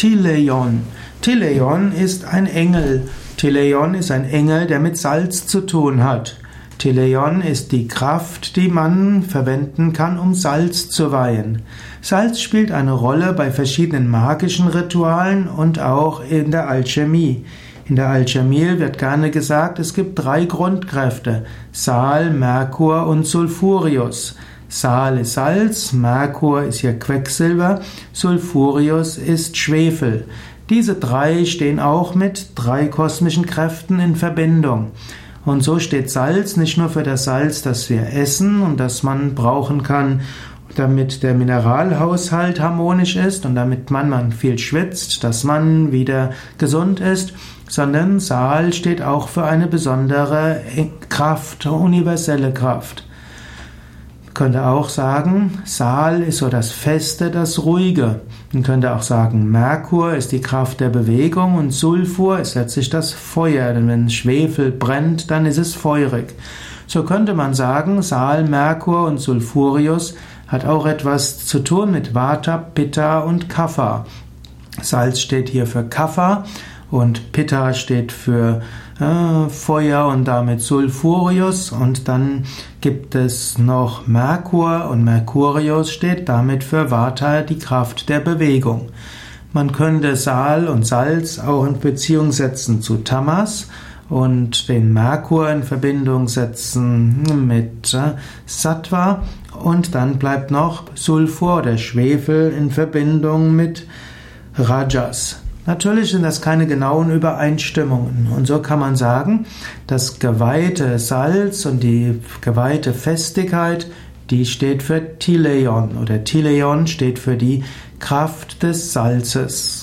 Tileion. Tileion ist ein Engel. Tileion ist ein Engel, der mit Salz zu tun hat. Tileion ist die Kraft, die man verwenden kann, um Salz zu weihen. Salz spielt eine Rolle bei verschiedenen magischen Ritualen und auch in der Alchemie. In der Alchemie wird gerne gesagt, es gibt drei Grundkräfte: Sal, Merkur und Sulfurius. Sal ist Salz, Merkur ist hier Quecksilber, Sulfurius ist Schwefel. Diese drei stehen auch mit drei kosmischen Kräften in Verbindung. Und so steht Salz nicht nur für das Salz, das wir essen und das man brauchen kann, damit der Mineralhaushalt harmonisch ist und damit man, man viel schwitzt, dass man wieder gesund ist, sondern Sal steht auch für eine besondere Kraft, universelle Kraft könnte auch sagen, Saal ist so das Feste, das Ruhige. Man könnte auch sagen, Merkur ist die Kraft der Bewegung und Sulfur ist letztlich das Feuer, denn wenn Schwefel brennt, dann ist es feurig. So könnte man sagen, Saal, Merkur und Sulfurius hat auch etwas zu tun mit Vata, Pitta und Kapha. Salz steht hier für Kapha und Pitta steht für äh, Feuer und damit Sulfurius und dann gibt es noch Merkur und Mercurius steht damit für Vata, die Kraft der Bewegung. Man könnte Sal und Salz auch in Beziehung setzen zu Tamas und den Merkur in Verbindung setzen mit äh, Sattva und dann bleibt noch Sulfur oder Schwefel in Verbindung mit Rajas. Natürlich sind das keine genauen Übereinstimmungen. Und so kann man sagen, das geweihte Salz und die geweihte Festigkeit, die steht für Tileion oder Tileion steht für die Kraft des Salzes.